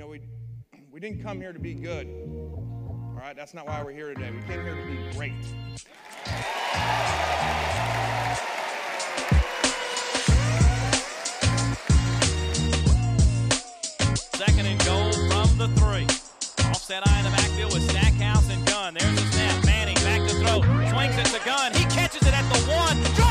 You know, we, we didn't come here to be good. All right, that's not why we're here today. We came here to be great. Second and goal from the three. Offset eye in the backfield with Stackhouse and Gunn. There's the snap. Manning back to throw. Swings it to Gunn. He catches it at the one. Drives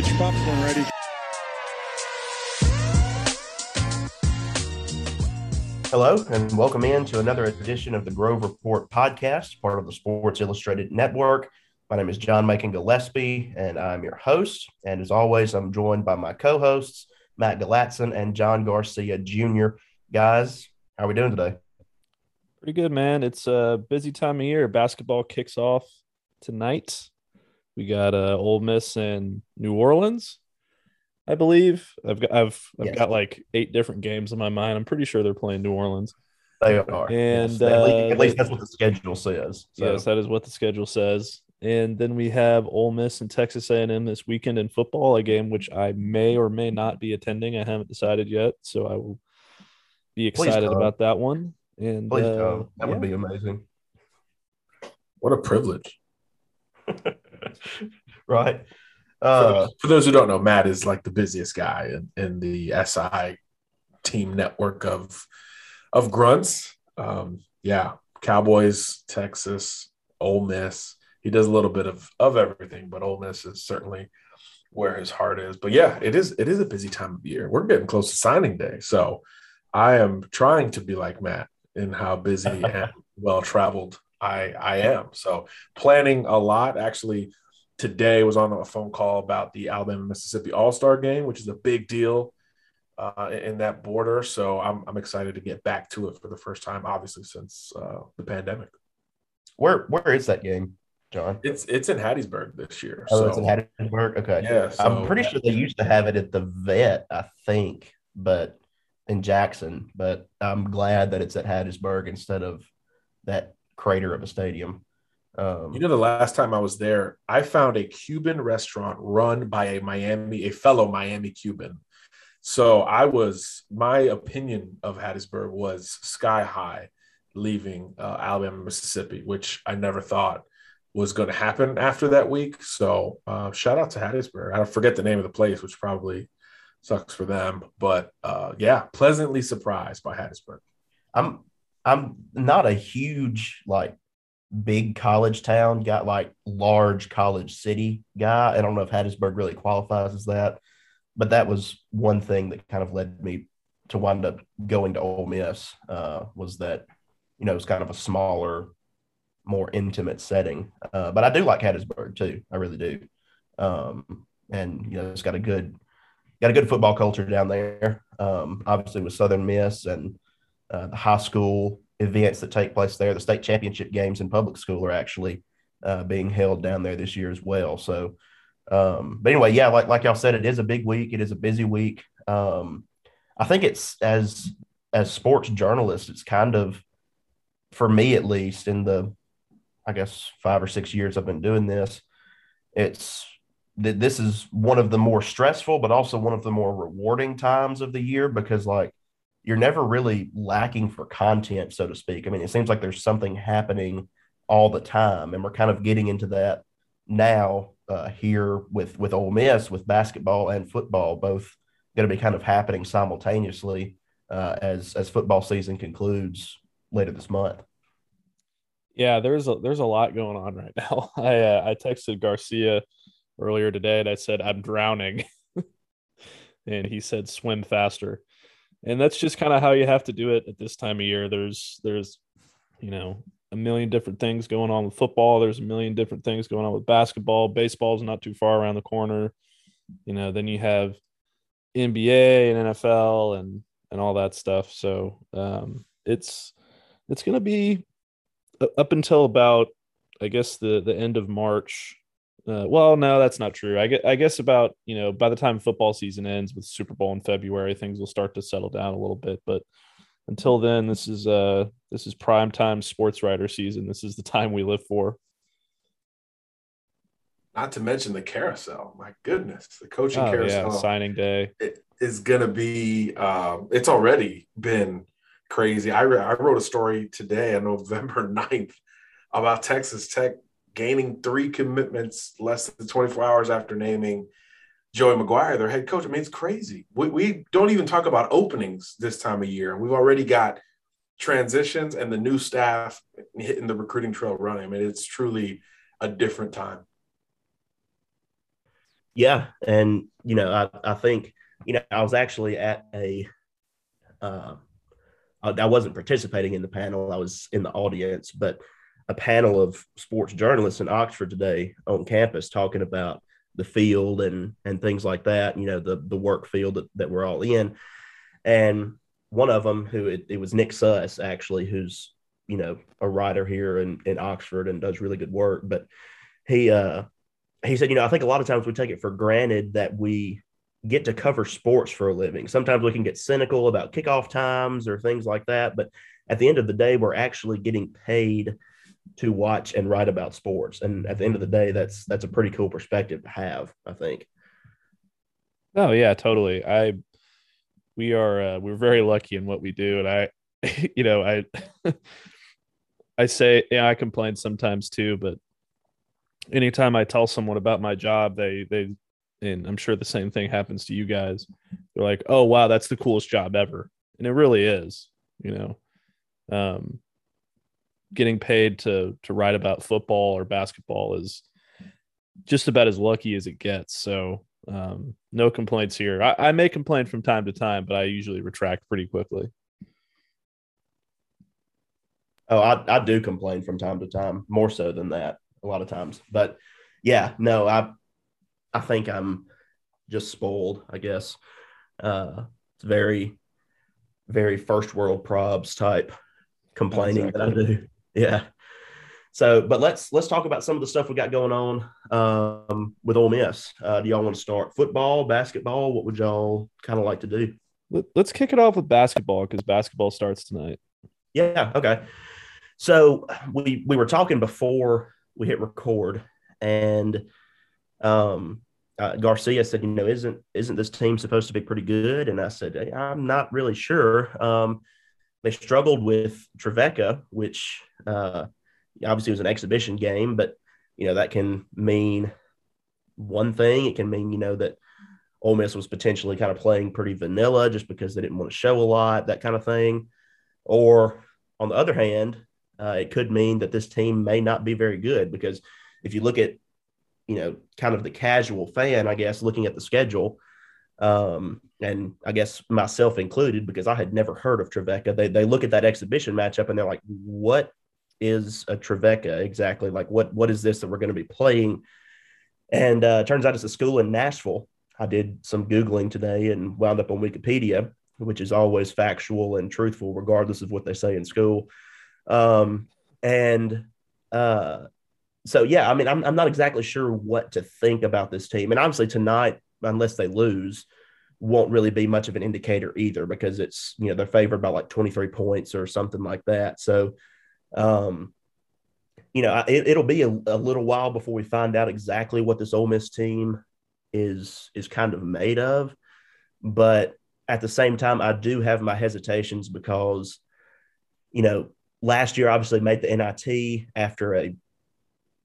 Get your popcorn ready. Hello, and welcome in to another edition of the Grove Report podcast, part of the Sports Illustrated Network. My name is John Macon Gillespie, and I'm your host. And as always, I'm joined by my co hosts, Matt Galatzan and John Garcia Jr. Guys, how are we doing today? Pretty good, man. It's a busy time of year. Basketball kicks off tonight. We got uh, Ole Miss and New Orleans, I believe. I've got I've I've Yes. got like eight different games in my mind. I'm pretty sure they're playing New Orleans. They are. And, Yes, at, least, uh, at least that's what the schedule says. So, Yes, that is what the schedule says. And then we have Ole Miss and Texas A&M this weekend in football, a game which I may or may not be attending. I haven't decided yet, so I will be excited about that one. And please uh. That yeah. would be amazing. What a privilege. right. Uh, For those who don't know, Matt is like the busiest guy in, in the SI team network of of grunts. Um, yeah, Cowboys, Texas, Ole Miss. He does a little bit of of everything, but Ole Miss is certainly where his heart is. But yeah, it is it is a busy time of year. We're getting close to signing day, so I am trying to be like Matt in how busy and well traveled I I am. So planning a lot. Actually, today was on a phone call about the Alabama Mississippi All Star game, which is a big deal uh, in that border. So I'm I'm excited to get back to it for the first time, obviously since uh, the pandemic. where where is that game, John? It's it's in Hattiesburg this year. Oh, so it's in Hattiesburg. Okay. yeah, so, I'm pretty sure they used to have it at the vet, I think, but in Jackson. But I'm glad that it's at Hattiesburg instead of that crater of a stadium. Um, You know, the last time I was there, I found a Cuban restaurant run by a Miami, a fellow Miami Cuban. So I was, my opinion of Hattiesburg was sky high leaving uh, Alabama, Mississippi, which I never thought was going to happen after that week. So uh, shout out to Hattiesburg. I forget the name of the place, which probably sucks for them. But uh, yeah, pleasantly surprised by Hattiesburg. I'm I'm not a huge like big college town got like large college city guy. I don't know if Hattiesburg really qualifies as that, but that was one thing that kind of led me to wind up going to Ole Miss. Uh, was that you know it's kind of a smaller, more intimate setting. Uh, but I do like Hattiesburg too. I really do. Um, and you know it's got a good got a good football culture down there. Um, obviously with Southern Miss and uh, the high school events that take place there. The state championship games in public school are actually uh, being held down there this year as well. So, um, but anyway, yeah, like like y'all said, it is a big week. It is a busy week. Um, I think it's as as sports journalists, it's kind of for me at least in the I guess five or six years I've been doing this. It's that this is one of the more stressful, but also one of the more rewarding times of the year because like you're never really lacking for content, so to speak. I mean, it seems like there's something happening all the time, and we're kind of getting into that now uh, here with with Ole Miss with basketball and football both going to be kind of happening simultaneously uh, as as football season concludes later this month. Yeah, there's a there's a lot going on right now. I uh, I texted Garcia earlier today and I said I'm drowning, and he said swim faster. And that's just kind of how you have to do it at this time of year. There's there's you know a million different things going on with football. There's a million different things going on with basketball. Baseball's not too far around the corner. You know, then you have NBA and NFL and and all that stuff. So um, it's it's going to be up until about I guess the the end of March. Uh, well, no, that's not true. I guess, I guess about you know by the time football season ends with Super Bowl in February, things will start to settle down a little bit. But until then, this is uh this is prime time sports writer season. This is the time we live for. Not to mention the carousel. My goodness, the coaching Oh, carousel yeah, signing day. it is going to be. Um, it's already been crazy. I, re- I wrote a story today on November 9th about Texas Tech gaining three commitments less than 24 hours after naming Joey McGuire their head coach. I mean, it's crazy. We, we don't even talk about openings this time of year. We've already got transitions and the new staff hitting the recruiting trail running. I mean, it's truly a different time. Yeah, and you know, I, I think you know I was actually at a, uh, I I wasn't participating in the panel. I was in the audience, but a panel of sports journalists in Oxford today on campus talking about the field and and things like that. You know, the the work field that, that we're all in, and one of them who it, it was Nick Suss actually, who's you know a writer here in in Oxford and does really good work, but he uh he said, you know, I think a lot of times we take it for granted that we get to cover sports for a living. Sometimes we can get cynical about kickoff times or things like that, but at the end of the day, we're actually getting paid to watch and write about sports. And at the end of the day, that's that's a pretty cool perspective to have, I think. Oh yeah, totally. I we are uh, we're very lucky in what we do, and I, you know, I I say yeah, I complain sometimes too, but anytime I tell someone about my job, they they and I'm sure the same thing happens to you guys. They're like, "Oh wow, that's the coolest job ever," and it really is. You know, um, getting paid to to write about football or basketball is just about as lucky as it gets. So um, no complaints here. I, I may complain from time to time, but I usually retract pretty quickly. Oh, I, I do complain from time to time, more so than that a lot of times. But yeah, no, I I think I'm just spoiled, I guess. Uh it's very, very first world probs type complaining that I do. Yeah. So, but let's let's talk about some of the stuff we got going on um, with Ole Miss. Uh, do y'all want to start football, basketball? What would y'all kind of like to do? Let, let's kick it off with basketball because basketball starts tonight. Yeah. Okay. So we we were talking before we hit record, and um, uh, Garcia said, "You know, isn't isn't this team supposed to be pretty good?" And I said, "I'm not really sure." Um, they struggled with Trevecca, which uh, obviously was an exhibition game, but you know that can mean one thing. It can mean you know that Ole Miss was potentially kind of playing pretty vanilla just because they didn't want to show a lot, that kind of thing. Or on the other hand, uh, it could mean that this team may not be very good because if you look at, you know, kind of the casual fan, I guess, looking at the schedule, um, and I guess myself included, because I had never heard of Trevecca, they, they look at that exhibition matchup and they're like, what is a Trevecca exactly? Like, what what is this that we're going to be playing? And uh, turns out it's a school in Nashville. I did some Googling today and wound up on Wikipedia, which is always factual and truthful, regardless of what they say in school. Um, and uh, so, yeah, I mean, I'm, I'm not exactly sure what to think about this team. And obviously, tonight, unless they lose, won't really be much of an indicator either because it's, you know, they're favored by like 23 points or something like that. So, um, you know, it, it'll be a, a little while before we find out exactly what this Ole Miss team is is kind of made of. But at the same time, I do have my hesitations because, you know, last year obviously made the NIT after a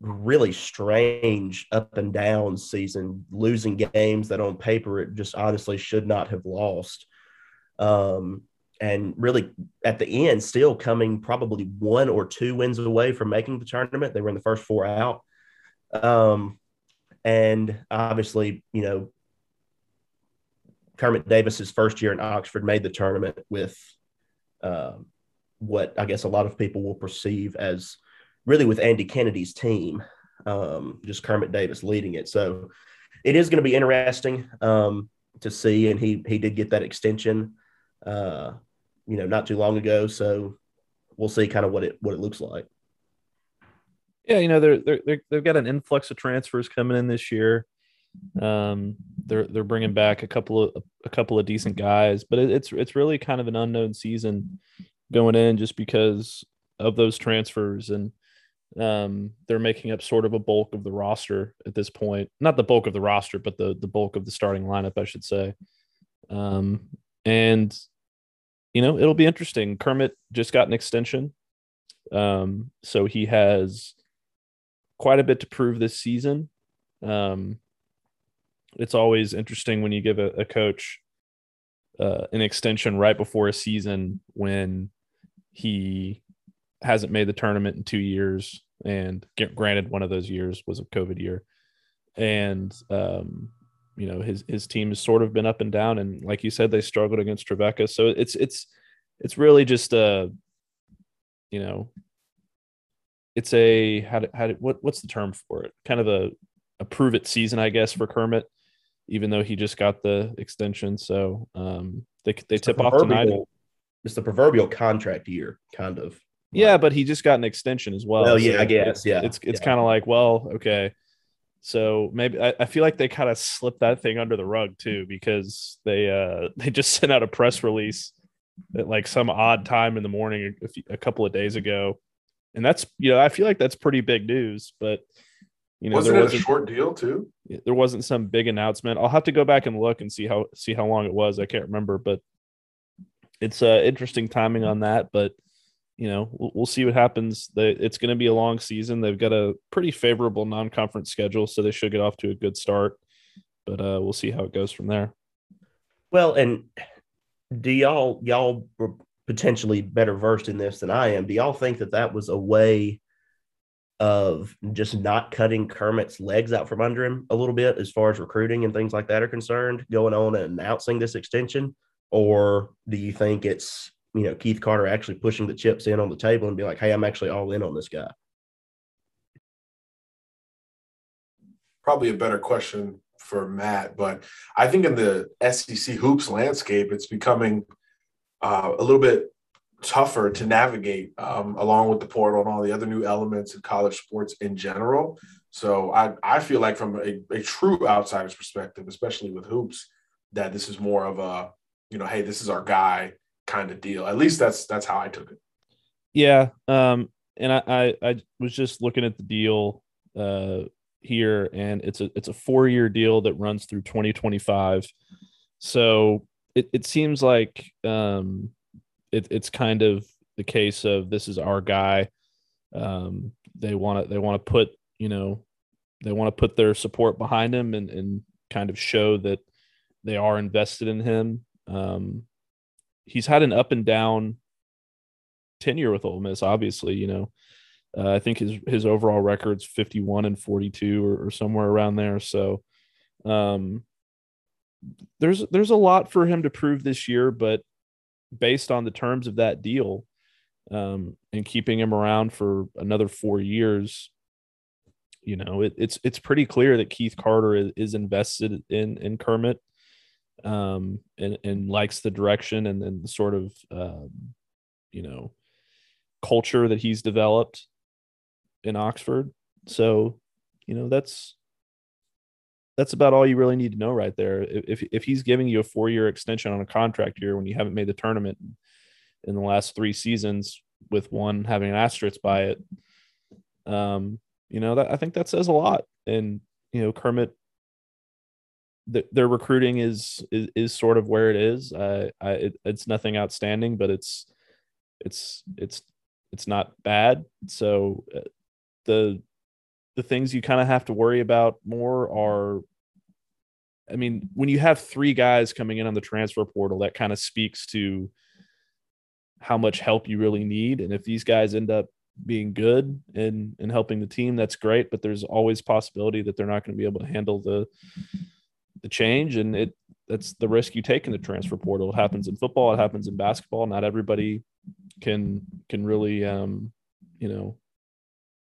really strange up and down season, losing games that on paper it just honestly should not have lost. Um, and really at the end, still coming probably one or two wins away from making the tournament. They were in the first four out. Um, and obviously, you know, Kermit Davis's first year in Oxford made the tournament with um, what I guess a lot of people will perceive as really with Andy Kennedy's team, um, just Kermit Davis leading it. So it is going to be interesting um, to see. And he he did get that extension, uh, you know, not too long ago. So we'll see kind of what it what it looks like. Yeah, you know they're, they're they've got an influx of transfers coming in this year. Um, they're they're bringing back a couple of a couple of decent guys, but it, it's it's really kind of an unknown season going in just because of those transfers and um, they're making up sort of a bulk of the roster at this point. Not the bulk of the roster, but the the bulk of the starting lineup, I should say. Um, and you know it'll be interesting. Kermit just got an extension, um, so he has quite a bit to prove this season. Um, it's always interesting when you give a, a coach uh, an extension right before a season when he hasn't made the tournament in two years. And granted, one of those years was a COVID year. And, um, you know, his, his team has sort of been up and down. And like you said, they struggled against Trevecca. So it's, it's, it's really just a, you know, it's a, how to, how to, what, what's the term for it? Kind of a, a prove it season, I guess, for Kermit even though he just got the extension. So um, they they It's tip off tonight. It's the proverbial contract year, kind of. Yeah, but he just got an extension as well. Well, yeah, so I guess, yeah, It's it's yeah. kind of like, well, okay. So maybe I, I feel like they kind of slipped that thing under the rug too, because they uh they just sent out a press release at like some odd time in the morning a, few- a couple of days ago, and that's you know I feel like that's pretty big news, but you know Wasn't there it a wasn't short deal too? there wasn't some big announcement. I'll have to go back and look and see how see how long it was. I can't remember, but it's uh interesting timing on that. But you know, we'll, we'll see what happens. It's going to be a long season. They've got a pretty favorable non-conference schedule, so they should get off to a good start. But uh, we'll see how it goes from there. Well, and do y'all y'all were potentially better versed in this than I am? Do y'all think that that was a way of just not cutting Kermit's legs out from under him a little bit as far as recruiting and things like that are concerned, going on and announcing this extension? Or do you think it's you know Keith Carter actually pushing the chips in on the table and be like, "Hey, I'm actually all in on this guy"? Probably a better question for Matt, but I think in the SEC hoops landscape, it's becoming uh, a little bit tougher to navigate um, along with the portal and all the other new elements in college sports in general. So I, I feel like from a, a true outsider's perspective, especially with hoops, that this is more of a, you know, hey, this is our guy kind of deal. At least that's that's how I took it. Yeah, um, and I, I I was just looking at the deal uh, here, and it's a it's a four year deal that runs through 2025. So it it seems like um, it, it's kind of the case of this is our guy. Um, they want to they want to put you know they want to put their support behind him and and kind of show that they are invested in him. Um, he's had an up and down tenure with Ole Miss. Obviously, you know, uh, I think his his overall record's fifty one and forty two or, or somewhere around there. So, um, there's there's a lot for him to prove this year, but based on the terms of that deal, um, and keeping him around for another four years, you know, it, it's it's pretty clear that Keith Carter is, is invested in in Kermit, um, and and likes the direction and then the sort of um, you know culture that he's developed in Oxford. So, you know, that's that's about all you really need to know right there. If if he's giving you a four year extension on a contract year when you haven't made the tournament in the last three seasons, with one having an asterisk by it, um, you know that I think that says a lot. And you know, Kermit, th- their recruiting is, is is sort of where it is. I, I it, it's nothing outstanding, but it's it's it's it's not bad. So uh, the the things you kind of have to worry about more are I mean, when you have three guys coming in on the transfer portal, that kind of speaks to how much help you really need. And if these guys end up being good and and helping the team, that's great. But there's always possibility that they're not going to be able to handle the the change. And it that's the risk you take in the transfer portal. It happens in football, it happens in basketball. Not everybody can can really um, you know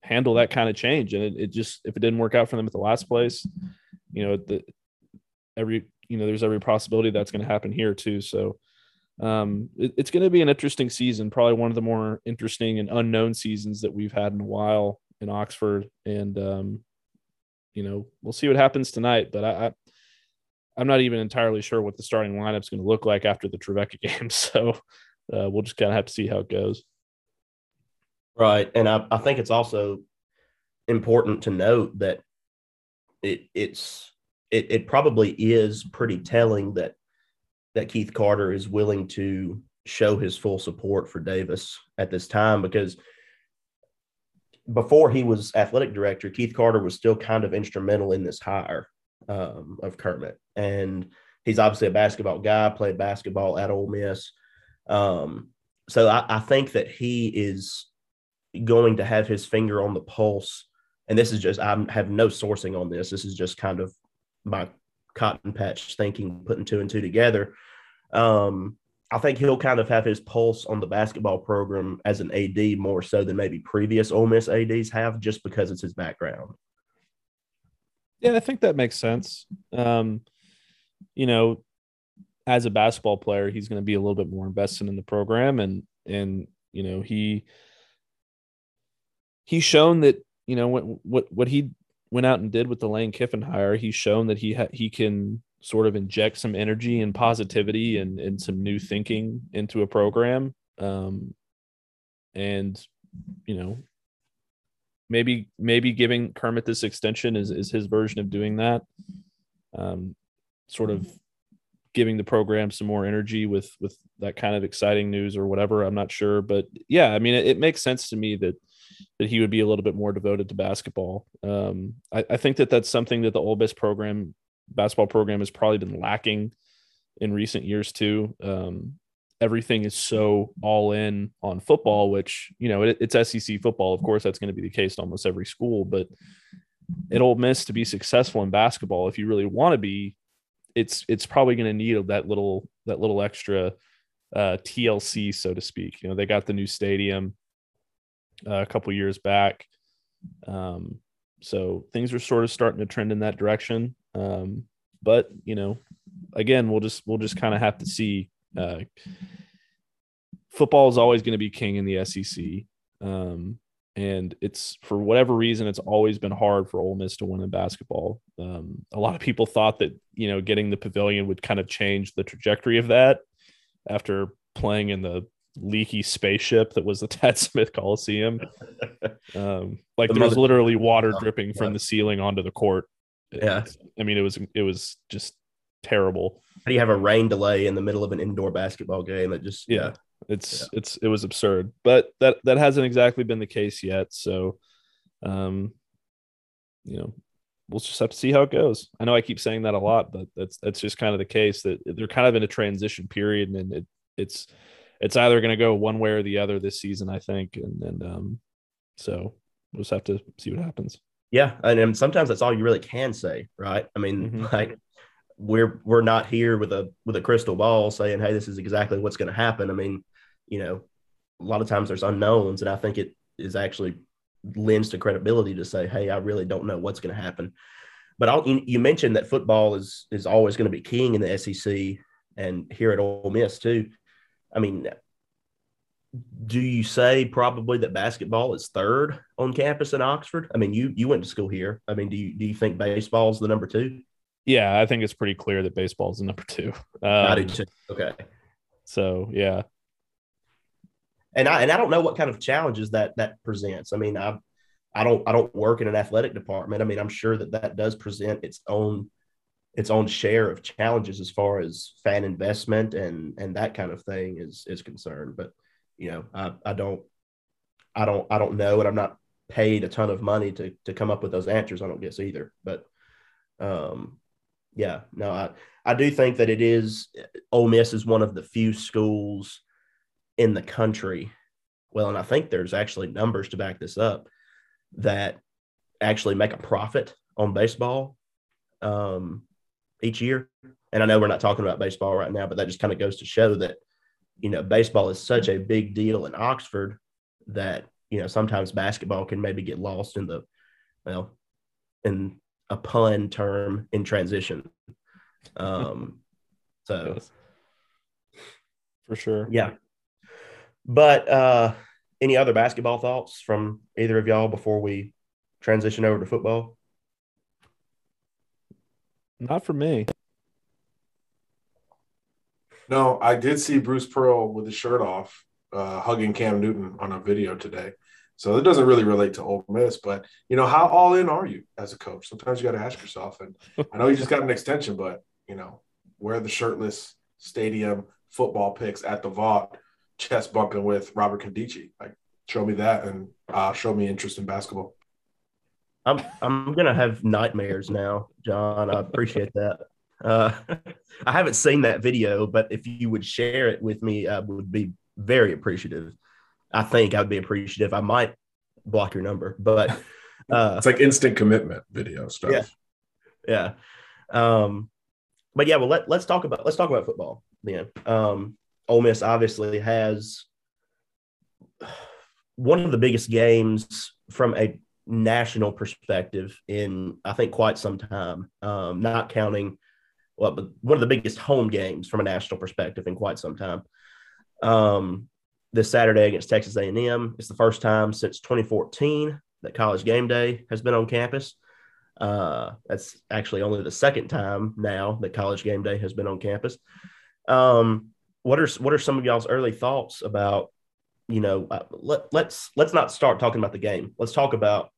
handle that kind of change. And it, it just if it didn't work out for them at the last place, you know, the every you know, there's every possibility that's going to happen here too. So um, it, it's going to be an interesting season, probably one of the more interesting and unknown seasons that we've had in a while in Oxford. And um, you know, we'll see what happens tonight. But I, I I'm not even entirely sure what the starting lineup is going to look like after the Trevecca game. So uh, we'll just kind of have to see how it goes. Right. And I, I think it's also important to note that it it's it, it probably is pretty telling that that Keith Carter is willing to show his full support for Davis at this time because before he was athletic director, Keith Carter was still kind of instrumental in this hire um, of Kermit. And he's obviously a basketball guy, played basketball at Ole Miss. Um, so I, I think that he is going to have his finger on the pulse. And this is just, I have no sourcing on this. This is just kind of my cotton patch thinking, putting two and two together. Um, I think he'll kind of have his pulse on the basketball program as an AD more so than maybe previous Ole Miss ADs have, just because it's his background. Yeah, I think that makes sense. Um, you know, as a basketball player, he's going to be a little bit more invested in the program, and and you know he he's shown that you know what what what he went out and did with the Lane Kiffin hire. He's shown that he ha- he can sort of inject some energy and positivity and and some new thinking into a program. Um, and you know maybe maybe giving Kermit this extension is is his version of doing that. Um, sort of giving the program some more energy with with that kind of exciting news or whatever. I'm not sure, but yeah, I mean, it, it makes sense to me that that he would be a little bit more devoted to basketball. Um, I, I think that that's something that the Ole Miss program basketball program has probably been lacking in recent years too. Um, everything is so all in on football, which you know it, it's SEC football. Of course, that's going to be the case in almost every school. But at Ole Miss to be successful in basketball, if you really want to be, it's it's probably going to need that little that little extra uh, TLC, so to speak. You know, they got the new stadium uh, a couple years back, um, so things are sort of starting to trend in that direction. Um, but you know, again, we'll just we'll just kind of have to see uh, football is always going to be king in the SEC. Um, and it's for whatever reason, it's always been hard for Ole Miss to win in basketball. Um, a lot of people thought that you know getting the pavilion would kind of change the trajectory of that after playing in the leaky spaceship that was the Tad Smith Coliseum. Um, like there was literally water dripping from the ceiling onto the court. Yeah, I mean it was it was just terrible. How do you have a rain delay in the middle of an indoor basketball game? That just yeah, it's yeah. it's it was absurd. But that that hasn't exactly been the case yet. So, um, you know, we'll just have to see how it goes. I know I keep saying that a lot, but that's that's just kind of the case that they're kind of in a transition period, and it it's it's either going to go one way or the other this season, I think, and and um, so we'll just have to see what happens. Yeah, and, sometimes that's all you really can say, right? I mean, mm-hmm. like we're we're not here with a with a crystal ball saying, "Hey, this is exactly what's going to happen." I mean, you know, a lot of times there's unknowns, and I think it is actually lends to credibility to say, "Hey, I really don't know what's going to happen." But I'll, you mentioned that football is is always going to be king in the SEC, and here at Ole Miss too. I mean, do you say probably that basketball is third on campus in Oxford? I mean, you you went to school here. I mean, do you do you think baseball is the number two? Yeah, I think it's pretty clear that baseball is the number two. Um, too. Okay. So yeah, and I and I don't know what kind of challenges that that presents. I mean, I I don't I don't work in an athletic department. I mean, I'm sure that that does present its own its own share of challenges as far as fan investment and and that kind of thing is is concerned. But you know, I, I don't I don't I don't know, and I'm not paid a ton of money to to come up with those answers. I don't guess either. But um, yeah, no, I I do think that it is Ole Miss is one of the few schools in the country. Well, and I think there's actually numbers to back this up that actually make a profit on baseball um, each year. and I know we're not talking about baseball right now, but that just kind of goes to show that, you know, baseball is such a big deal in Oxford that, you know, sometimes basketball can maybe get lost in the, well, in a pun term in transition. Um, so Yes. For sure. yeah. But uh any other basketball thoughts from either of y'all before we transition over to football? Not for me. No, I did see Bruce Pearl with his shirt off, uh, hugging Cam Newton on a video today. So it doesn't really relate to Ole Miss, but you know, how all in are you as a coach? Sometimes you got to ask yourself. And I know you just got an extension, but you know, wear the shirtless stadium football picks at the vault, chest bumping with Robert Condici. Like, show me that, and uh, show me interest in basketball. I'm I'm gonna have nightmares now, John. I appreciate that. Uh, I haven't seen that video, but if you would share it with me, I would be very appreciative. I think I would be appreciative. I might block your number, but uh, It's like instant commitment video stuff. Yeah. yeah. Um, but yeah, well let, let's talk about let's talk about football then. Um, Ole Miss obviously has one of the biggest games from a national perspective in I think quite some time. Um, not counting well, but one of the biggest home games from a national perspective in quite some time. Um, this Saturday against Texas A&M. It's the first time since 2014 that College Game Day has been on campus. Uh, that's actually only the second time now that College Game Day has been on campus. Um, what are what are some of y'all's early thoughts about? You know, uh, let, let's let's not start talking about the game. Let's talk about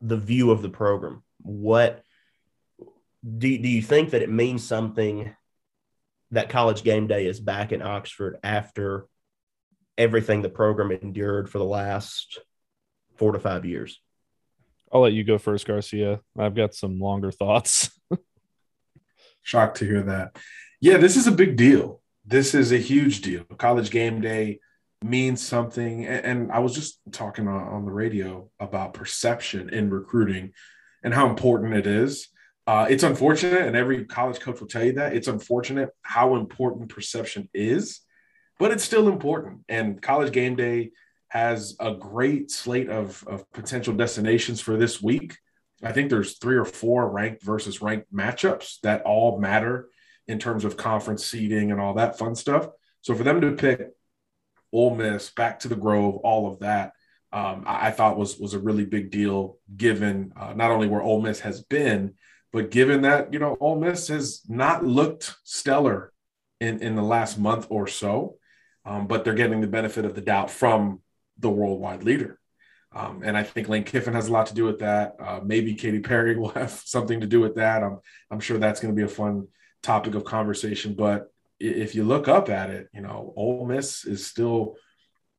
the view of the program. What do do you think that it means something that College Game Day is back in Oxford after everything the program endured for the last four to five years? I'll let you go first, Garcia. I've got some longer thoughts. Shocked to hear that. Yeah, this is a big deal. This is a huge deal. College game day means something. And, and I was just talking on, on, the radio about perception in recruiting and how important it is. Uh, it's unfortunate, and every college coach will tell you that it's unfortunate how important perception is, but it's still important. And college game day has a great slate of, of potential destinations for this week. I think there's three or four ranked versus ranked matchups that all matter in terms of conference seeding and all that fun stuff. So for them to pick Ole Miss back to the Grove, all of that, um, I, I, thought was was a really big deal given uh, not only where Ole Miss has been, but given that you know Ole Miss has not looked stellar in in the last month or so, um, but they're getting the benefit of the doubt from the worldwide leader. Um, and I think Lane Kiffin has a lot to do with that. Uh, maybe Katy Perry will have something to do with that. I'm, I'm sure that's going to be a fun topic of conversation. But if you look up at it, you know, Ole Miss is still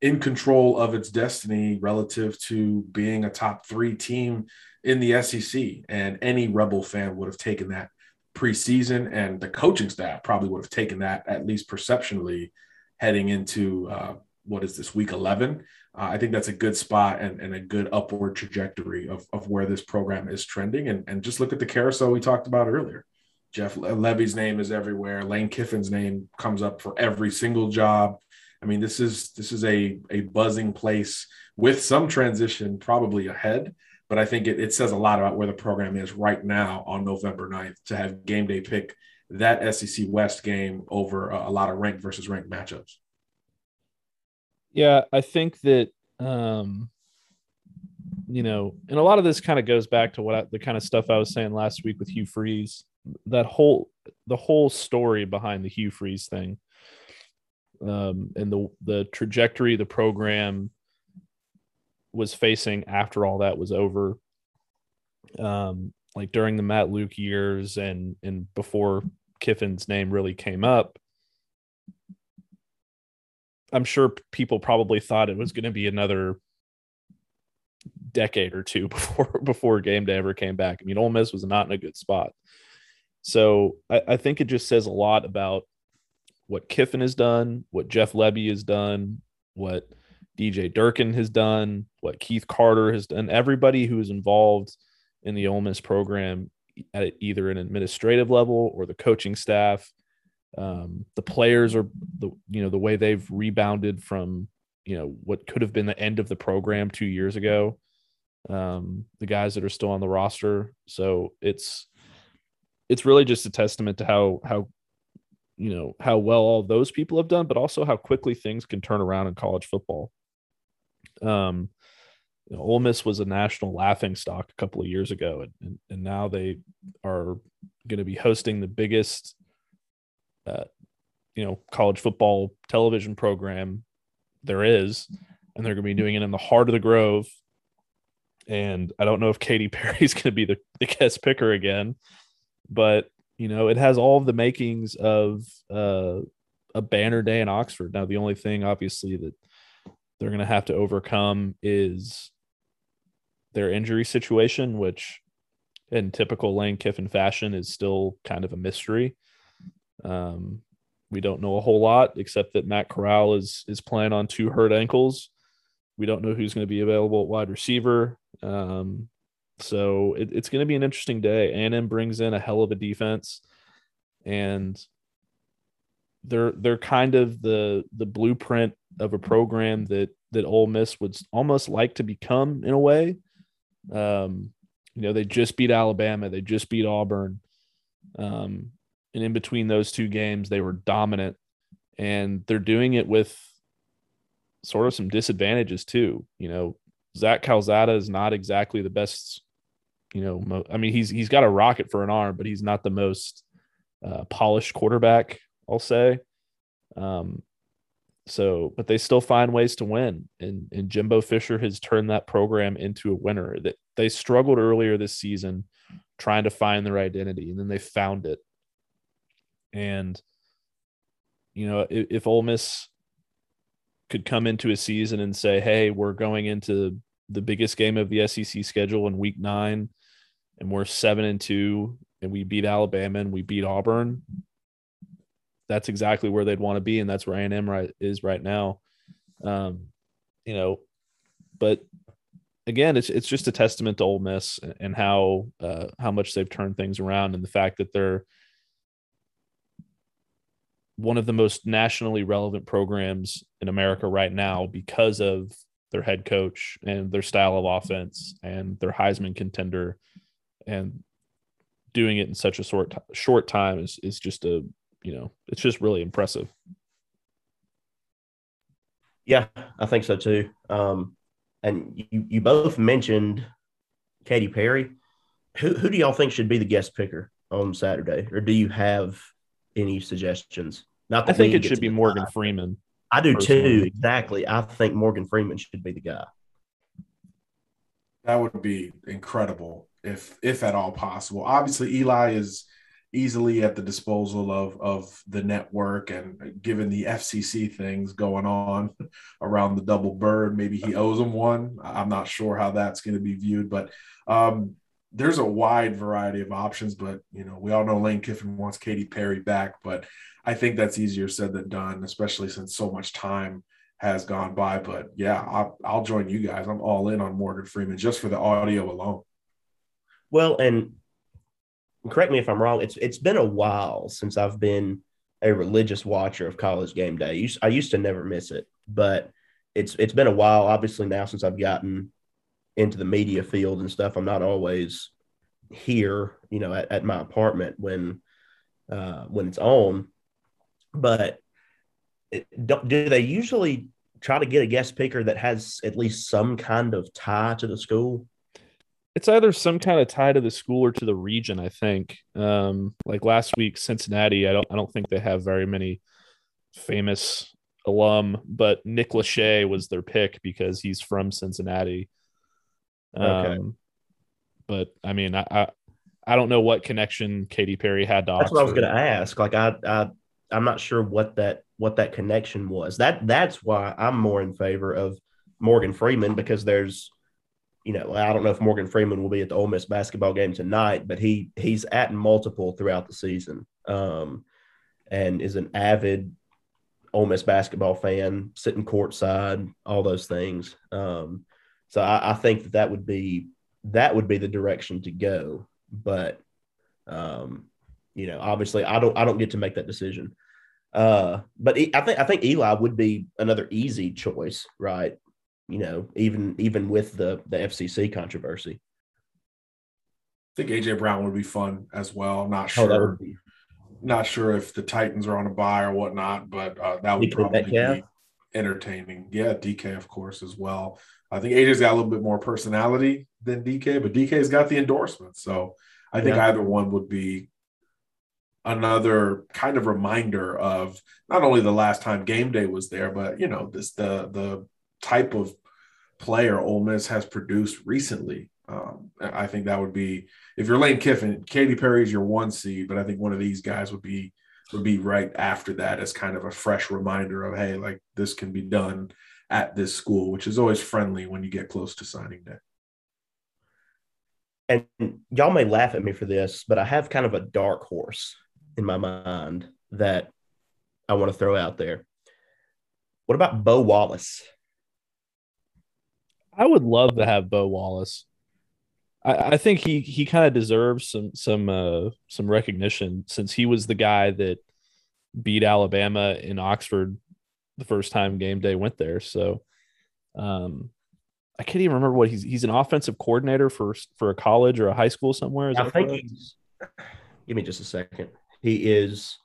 in control of its destiny relative to being a top three team in the SEC. And any Rebel fan would have taken that preseason, and the coaching staff probably would have taken that at least perceptionally heading into uh, what is this week 11 uh, I think that's a good spot and, and a good upward trajectory of, of where this program is trending. And, and just look at the carousel we talked about earlier. Jeff Lebby's name is everywhere. Lane Kiffin's name comes up for every single job. I mean, this is this is a, a buzzing place with some transition probably ahead. But I think it, it says a lot about where the program is right now on November 9th to have game day pick that SEC West game over a, a lot of ranked versus ranked matchups. Yeah, I think that um you know, and a lot of this kind of goes back to what I, the kind of stuff I was saying last week with Hugh Freeze. That whole the whole story behind the Hugh Freeze thing, um, and the the trajectory the program was facing after all that was over. Um, like during the Matt Luke years and and before Kiffin's name really came up, I'm sure people probably thought it was going to be another decade or two before before game day ever came back. I mean, Ole Miss was not in a good spot. So I, I think it just says a lot about what Kiffin has done, what Jeff Lebby has done, what DJ Durkin has done, what Keith Carter has done. Everybody who is involved in the Ole Miss program, at either an administrative level or the coaching staff. Um, the players are the you know the way they've rebounded from you know what could have been the end of the program two years ago. Um, the guys that are still on the roster, so it's it's really just a testament to how how you know how well all those people have done, but also how quickly things can turn around in college football. Um, you know, Ole Miss was a national laughing stock a couple of years ago, and, and, and now they are going to be hosting the biggest, uh, you know, college football television program there is, and they're going to be doing it in the heart of the Grove. And I don't know if Katy Perry's going to be the, the guest picker again, but you know, it has all the makings of uh, a banner day in Oxford. Now, the only thing, obviously, that they're going to have to overcome is their injury situation, which in typical Lane Kiffin fashion is still kind of a mystery. Um, we don't know a whole lot except that Matt Corral is is playing on two hurt ankles. We don't know who's going to be available at wide receiver. Um, so it, it's going to be an interesting day. A&M brings in a hell of a defense, and they're they're kind of the the blueprint of a program that that Ole Miss would almost like to become in a way. Um, you know, they just beat Alabama, they just beat Auburn. Um, and in between those two games, they were dominant. And they're doing it with sort of some disadvantages too. You know, Zach Calzada is not exactly the best, you know, mo- I mean, he's he's got a rocket for an arm, but he's not the most uh, polished quarterback, I'll say. Um, so, but they still find ways to win. And, and Jimbo Fisher has turned that program into a winner. That they struggled earlier this season trying to find their identity, and then they found it. And you know, if, if Ole Miss could come into a season and say, "Hey, we're going into the biggest game of the SEC schedule in Week Nine, and we're seven and two, and we beat Alabama and we beat Auburn," that's exactly where they'd want to be, and that's where A&M right is right now. Um, you know, but again, it's it's just a testament to Ole Miss and how uh, how much they've turned things around, and the fact that they're one of the most nationally relevant programs in America right now because of their head coach and their style of offense and their Heisman contender, and doing it in such a short short time is is just a you know, it's just really impressive. Yeah, I think so too. Um, and you, you both mentioned Katy Perry. Who, who do y'all think should be the guest picker on Saturday? Or do you have any suggestions? Not I think it should be Morgan time. Freeman. I do personally. too. Exactly. I think Morgan Freeman should be the guy. That would be incredible if if at all possible. Obviously, Eli is easily at the disposal of of the network and given the FCC things going on around the double bird maybe he owes them one. I'm not sure how that's going to be viewed but um, there's a wide variety of options but you know we all know Lane Kiffin wants Katy Perry back but I think that's easier said than done especially since so much time has gone by. But yeah I'll, I'll join you guys. I'm all in on Morgan Freeman just for the audio alone. Well and correct me if I'm wrong. It's it's been a while since I've been a religious watcher of College Game Day. I used to never miss it, but it's it's been a while. Obviously now since I've gotten into the media field and stuff, I'm not always here, you know, at, at my apartment when uh, when it's on. But it, do, do they usually try to get a guest picker that has at least some kind of tie to the school? It's either some kind of tie to the school or to the region. I think. Um, like last week, Cincinnati. I don't. I don't think they have very many famous alum, but Nick Lachey was their pick because he's from Cincinnati. Um, okay. But I mean, I, I, I don't know what connection Katy Perry had to. That's Oxford. what I was going to ask. Like I, I, I'm not sure what that what that connection was. That that's why I'm more in favor of Morgan Freeman because there's you know, I don't know if Morgan Freeman will be at the Ole Miss basketball game tonight, but he he's at multiple throughout the season, um, and is an avid Ole Miss basketball fan, sitting courtside, all those things. Um, so I, I, think that that would be that would be the direction to go. But Um, you know, obviously, I don't I don't get to make that decision. Uh, but I think I think Eli would be another easy choice, right? You know, even even with the the FCC controversy. I think AJ Brown would be fun as well. Not Oh, sure. be Not sure if the Titans are on a buy or whatnot, but uh, that would DK probably Metcalf? be entertaining. Yeah, DK of course as well. I think AJ's got a little bit more personality than DK, but DK's got the endorsement. So I think Yeah. either one would be another kind of reminder of not only the last time game day was there, but you know, this the the type of player Ole Miss has produced recently. Um, I think that would be if you're Lane Kiffin, Katy Perry's your one seed, but I think one of these guys would be would be right after that as kind of a fresh reminder of hey, like this can be done at this school, which is always friendly when you get close to signing day. and y'all may laugh at me for this, but I have kind of a dark horse in my mind that I want to throw out there. What about Bo Wallace? I would love to have Bo Wallace. I, I think he he kind of deserves some some uh some recognition since he was the guy that beat Alabama in Oxford the first time game day went there. So um I can't even remember what he's he's an offensive coordinator for for a college or a high school somewhere. Is I think he's. Give me just a second. He is.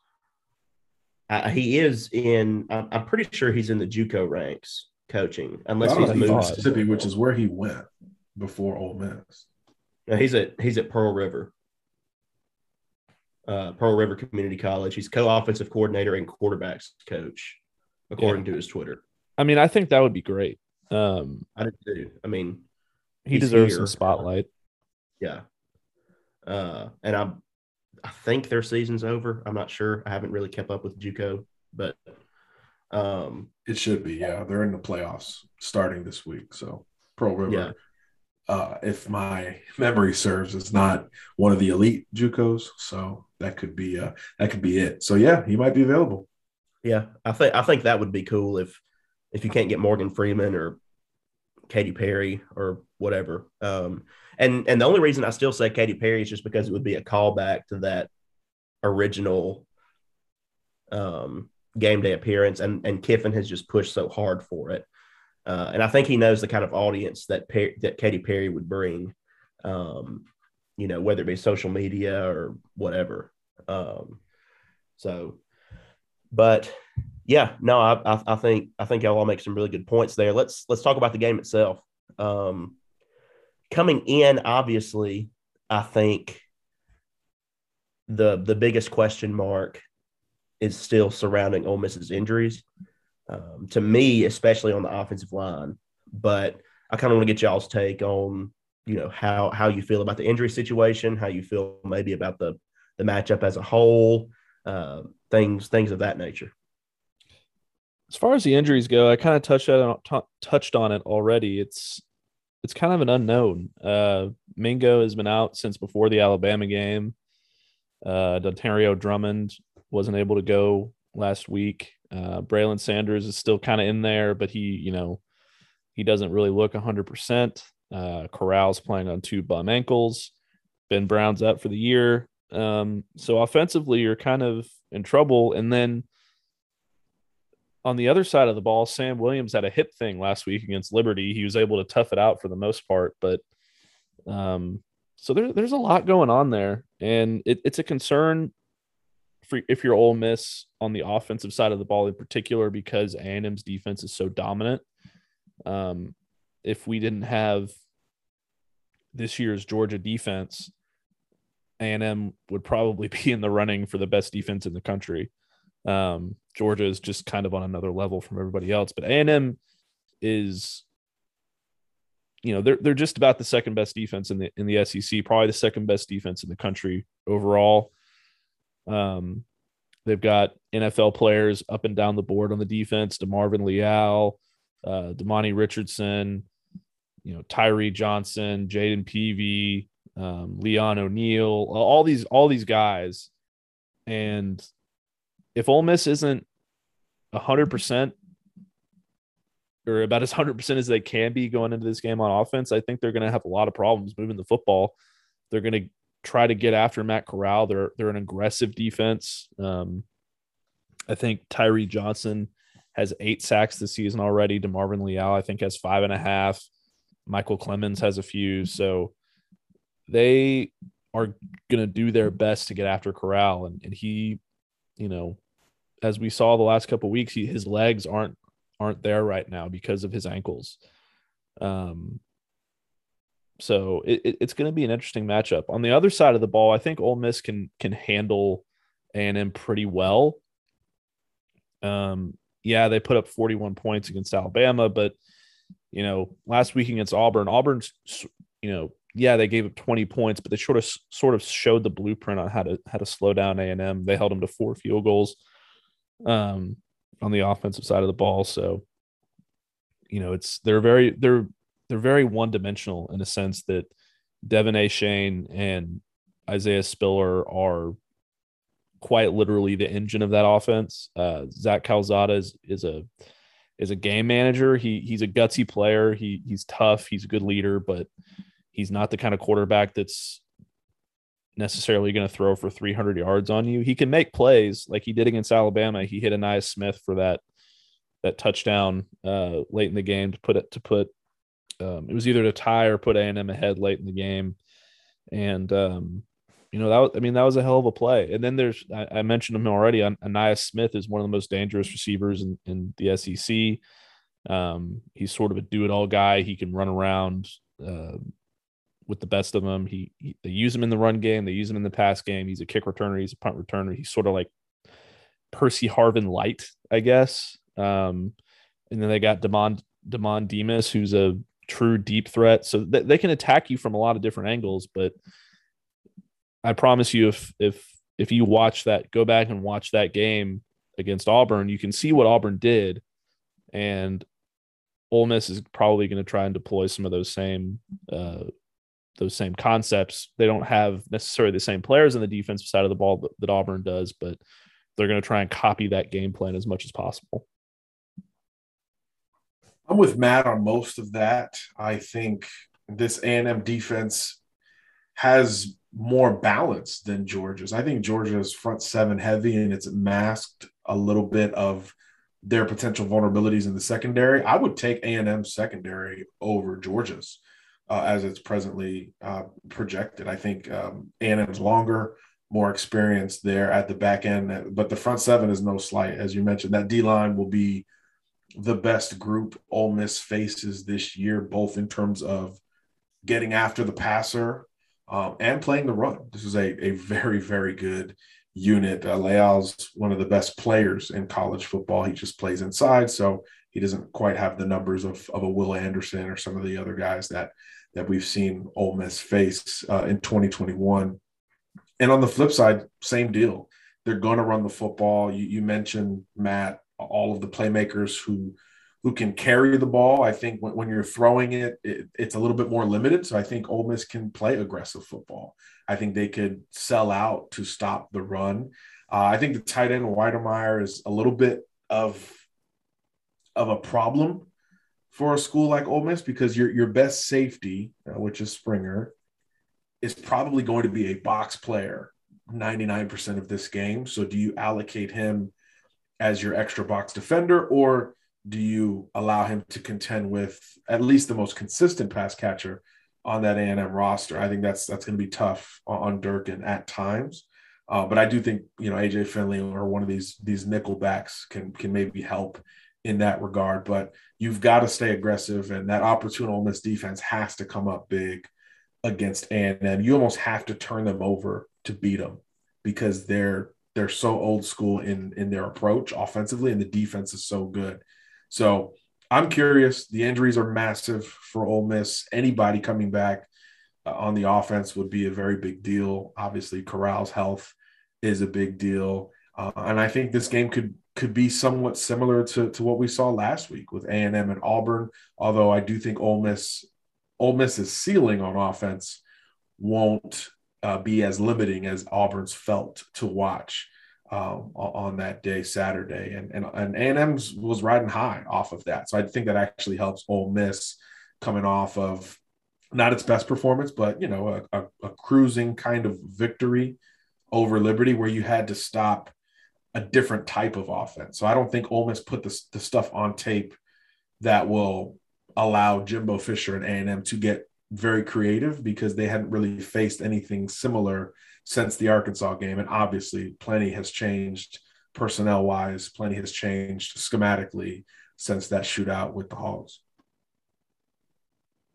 Uh, he is in. I'm, I'm pretty sure he's in the JUCO ranks coaching, unless he's he moved. was Mississippi, which is where he went before Ole Miss. No, he's at he's at Pearl River. Uh, Pearl River Community College. He's co-offensive coordinator and quarterbacks coach, according to his Twitter. I mean, I think that would be great. Um I did too. I mean, he He's deserves here. some spotlight. yeah. Uh, and I'm, I think their season's over. I'm not sure. I haven't really kept up with JUCO, but um, It should be, yeah. They're in the playoffs starting this week. So Pearl River, Yeah. uh, if my memory serves, is not one of the elite JUCOs. So that could be uh that could be it. So yeah, he might be available. yeah, I think I think that would be cool if if you can't get Morgan Freeman or Katy Perry or whatever. Um, and and the only reason I still say Katy Perry is just because it would be a callback to that original um, game day appearance, and and Kiffin has just pushed so hard for it. Uh, and I think he knows the kind of audience that per- that Katy Perry would bring, um, you know, whether it be social media or whatever. Um, so, but yeah, no, I, I, I think I think y'all all make some really good points there. Let's let's talk about the game itself. Um, coming in, obviously, I think the the biggest question mark is still surrounding Ole Miss's injuries. Um, to me, especially on the offensive line, but I kind of want to get y'all's take on you know how how you feel about the injury situation, how you feel maybe about the the matchup as a whole, uh, things things of that nature. as far as the injuries go, I kind of touched on t- touched on it already. It's it's kind of an unknown. Uh, Mingo has been out since before the Alabama game. Uh, Dontario Drummond wasn't able to go last week. Uh, Braylon Sanders is still kind of in there, but he, you know, he doesn't really look 100%. Uh, Corral's playing on two bum ankles. Ben Brown's out for the year. Um, so offensively, you're kind of in trouble. And then on the other side of the ball, Sam Williams had a hip thing last week against Liberty. He was able to tough it out for the most part, but um, so there, there's a lot going on there, and it, it's a concern if you're Ole Miss on the offensive side of the ball in particular because A&M's defense is so dominant. Um, if we didn't have this year's Georgia defense, A&M would probably be in the running for the best defense in the country. Um, Georgia is just kind of on another level from everybody else, but A&M is, you know, they're they're just about the second best defense in the in the SEC, probably the second best defense in the country overall. Um, they've got NFL players up and down the board on the defense: DeMarvin Leal, uh, Demani Richardson, you know, Tyree Johnson, Jayden Peevy, um, Leon O'Neal, all these all these guys, and if Ole Miss isn't hundred percent or about as hundred percent as they can be going into this game on offense, I think they're going to have a lot of problems moving the football. They're going to try to get after Matt Corral. They're they're an aggressive defense. Um, I think Tyree Johnson has eight sacks this season already. DeMarvin Leal, I think, has five and a half. Micheal Clemons has a few. So they are going to do their best to get after Corral. And, and he, you know, as we saw the last couple weeks, he, his legs aren't aren't there right now because of his ankles. Um, so it, it, it's going to be an interesting matchup. On the other side of the ball, I think Ole Miss can can handle A and M pretty well. Um, yeah, they put up 41 points against Alabama, but you know, last week against Auburn, Auburn's you know, yeah, they gave up 20 points, but they sort of sort of showed the blueprint on how to how to slow down A and M. They held them to four field goals um, on the offensive side of the ball. So, you know, it's they're very they're they're very one dimensional in a sense that Devon Achane and Isaiah Spiller are quite literally the engine of that offense. Uh, Zach Calzada is, is a is a game manager. He he's a gutsy player. He he's tough. He's a good leader, but he's not the kind of quarterback that's necessarily going to throw for 300 yards on you. He can make plays like he did against Alabama. He hit Ainias Smith for that that touchdown uh, late in the game to put it to put um, it was either to tie or put A&M ahead late in the game. And um, you know that was, I mean that was a hell of a play. And then there's I, I mentioned him already. Ainias Smith is one of the most dangerous receivers in, in the SEC. Um, he's sort of a do-it-all guy. He can run around uh, with the best of them. He, he, they use him in the run game. They use him in the pass game. He's a kick returner. He's a punt returner. He's sort of like Percy Harvin light, I guess. Um, and then they got Demond Demond Demas, who's a true deep threat. So th- they can attack you from a lot of different angles. But I promise you, if if if you watch that, go back and watch that game against Auburn, you can see what Auburn did, and Ole Miss is probably going to try and deploy some of those same uh, those same concepts. They don't have necessarily the same players on the defensive side of the ball that, that Auburn does, but they're going to try and copy that game plan as much as possible. I'm with Matt on most of that. I think this A&M defense has more balance than Georgia's. I think Georgia's front seven heavy and it's masked a little bit of their potential vulnerabilities in the secondary. I would take A&M secondary over Georgia's uh, as it's presently uh, projected. I think um, A&M's longer, more experience there at the back end, but the front seven is no slight, as you mentioned. That D line will be the best group Ole Miss faces this year, both in terms of getting after the passer um, and playing the run. This is a, a very, very good unit. Uh, Leal's one of the best players in college football. He just plays inside, so he doesn't quite have the numbers of, of a Will Anderson or some of the other guys that that we've seen Ole Miss face uh, in 2021. And on the flip side, same deal. They're going to run the football. You, you mentioned Matt all of the playmakers who who can carry the ball. I think when, when you're throwing it, it, it's a little bit more limited. So I think Ole Miss can play aggressive football. I think they could sell out to stop the run. Uh, I think the tight end Wydermyer is a little bit of of a problem for a school like Ole Miss because your your best safety, uh, which is Springer, is probably going to be a box player 99% of this game. So do you allocate him as your extra box defender, or do you allow him to contend with at least the most consistent pass catcher on that A&M roster? I think that's that's going to be tough on Durkin at times. Uh, but I do think you know AJ Finley or one of these these nickel backs can can maybe help in that regard. But you've got to stay aggressive, and that opportune Ole Miss defense has to come up big against A&M. You almost have to turn them over to beat them because they're they're so old school in in their approach offensively, and the defense is so good. So I'm curious. The injuries are massive for Ole Miss. Anybody coming back uh, on the offense would be a very big deal. Obviously, Corral's health is a big deal, uh, and I think this game could could be somewhat similar to, to what we saw last week with A&M and Auburn. Although I do think Ole Miss Ole Miss's ceiling on offense won't uh, be as limiting as Auburn's felt to watch um, on that day, Saturday, and and and A&M's was riding high off of that. So I think that actually helps Ole Miss coming off of not its best performance, but you know, a, a, a cruising kind of victory over Liberty where you had to stop a different type of offense. So I don't think Ole Miss put the, the stuff on tape that will allow Jimbo Fisher and A&M to get very creative because they hadn't really faced anything similar since the Arkansas game. And obviously, plenty has changed personnel wise, plenty has changed schematically since that shootout with the Hogs.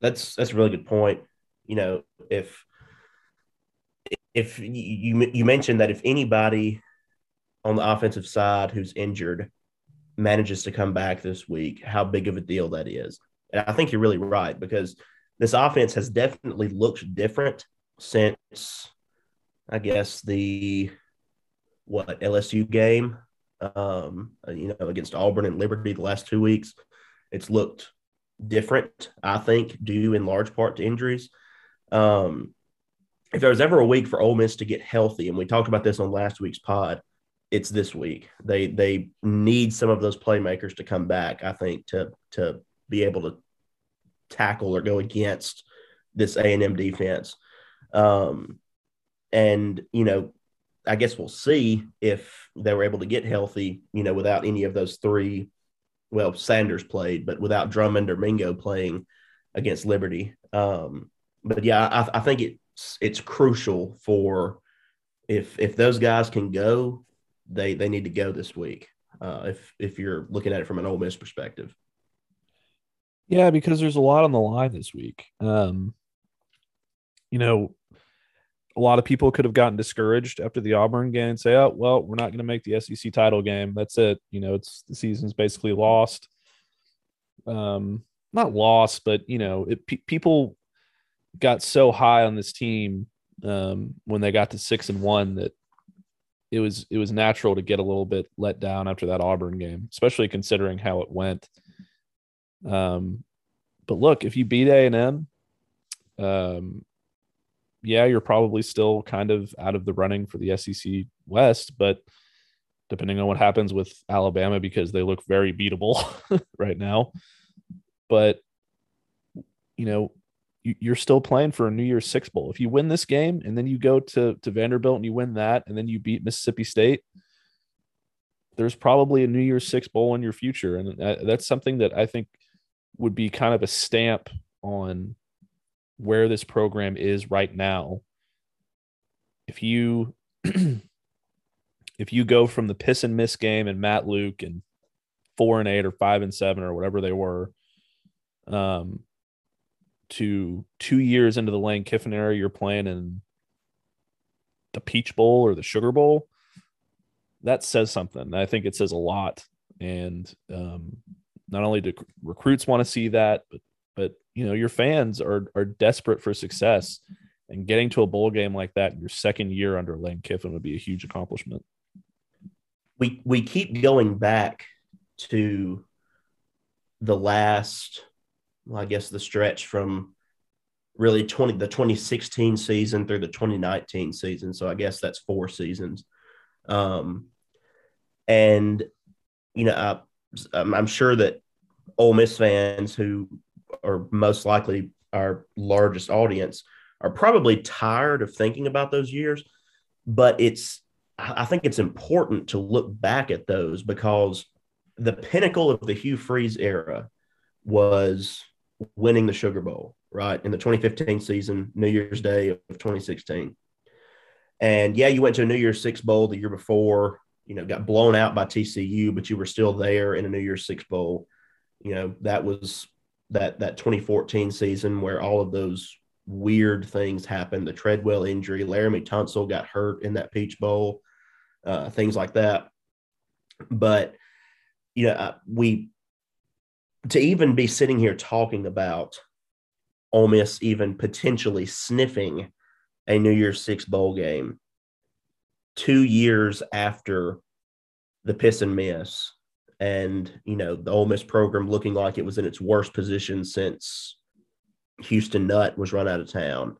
That's that's a really good point. You know, if if you you mentioned that if anybody on the offensive side who's injured manages to come back this week, how big of a deal that is. And I think you're really right because this offense has definitely looked different since I guess the what LSU game, um, you know, against Auburn and Liberty the last two weeks. It's looked different, I think, due in large part to injuries. Um, if there was ever a week for Ole Miss to get healthy, and we talked about this on last week's pod, it's this week. They they need some of those playmakers to come back. I think to to be able to tackle or go against this A and M defense. Um, and you know, I guess we'll see if they were able to get healthy. You know, without any of those three. Well, Sanders played, but without Drummond or Mingo playing against Liberty. Um, but yeah, I, I think it's it's crucial for if if those guys can go, they they need to go this week. Uh, if if you're looking at it from an Ole Miss perspective. Yeah, because there's a lot on the line this week. Um, you know, a lot of people could have gotten discouraged after the Auburn game and say, "Oh, well, we're not going to make the SEC title game. That's it. You know, it's the season's basically lost." Um, not lost, but you know, it, pe- people got so high on this team um, when they got to six and one that it was it was natural to get a little bit let down after that Auburn game, especially considering how it went. Um, but look, if you beat A and M, um, yeah, you're probably still kind of out of the running for the SEC West, but depending on what happens with Alabama, because they look very beatable right now. But you know, you, are still playing for a New Year's Six bowl. If you win this game and then you go to to Vanderbilt and you win that, and then you beat Mississippi State, there's probably a New Year's Six bowl in your future, and that's something that I think would be kind of a stamp on where this program is right now. If you if you go from the piss and miss game and Matt Luke and four and eight or five and seven or whatever they were, um, to two years into the Lane Kiffin era, you're playing in the Peach Bowl or the Sugar Bowl. That says something. I think it says a lot. And um, not only do recruits want to see that, but but you know your fans are are desperate for success, and getting to a bowl game like that in your second year under Lane Kiffin would be a huge accomplishment. We we keep going back to the last, well, I guess the stretch from really 20 the 2016 season through the 2019 season. So I guess that's four seasons. Um, and you know, I, um, I'm sure that Ole Miss fans who are most likely our largest audience are probably tired of thinking about those years, but it's I think it's important to look back at those because the pinnacle of the Hugh Freeze era was winning the Sugar Bowl, right? In the 2015 season, New Year's Day of 2016. And yeah, you went to a New Year's Six Bowl the year before, you know, got blown out by TCU, but you were still there in a New Year's Six Bowl. You know, that was that that 2014 season where all of those weird things happened. The Treadwell injury, Laremy Tunsil got hurt in that Peach Bowl, uh, things like that. But you know, uh, we to even be sitting here talking about Ole Miss even potentially sniffing a New Year's Six bowl game two years after the piss and miss and you know the Ole Miss program looking like it was in its worst position since Houston Nutt was run out of town.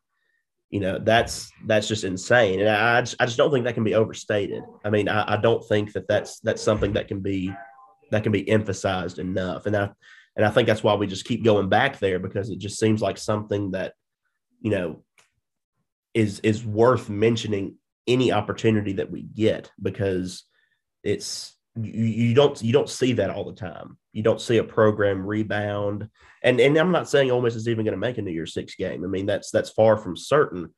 You know that's that's just insane, and I just, I just don't think that can be overstated. I mean, I, I don't think that that's that's something that can be that can be emphasized enough, and I and I think that's why we just keep going back there because it just seems like something that you know, is is worth mentioning any opportunity that we get because it's you, you don't you don't see that all the time. You don't see a program rebound, and and I'm not saying Ole Miss is even going to make a New Year's Six game. I mean that's that's far from certain,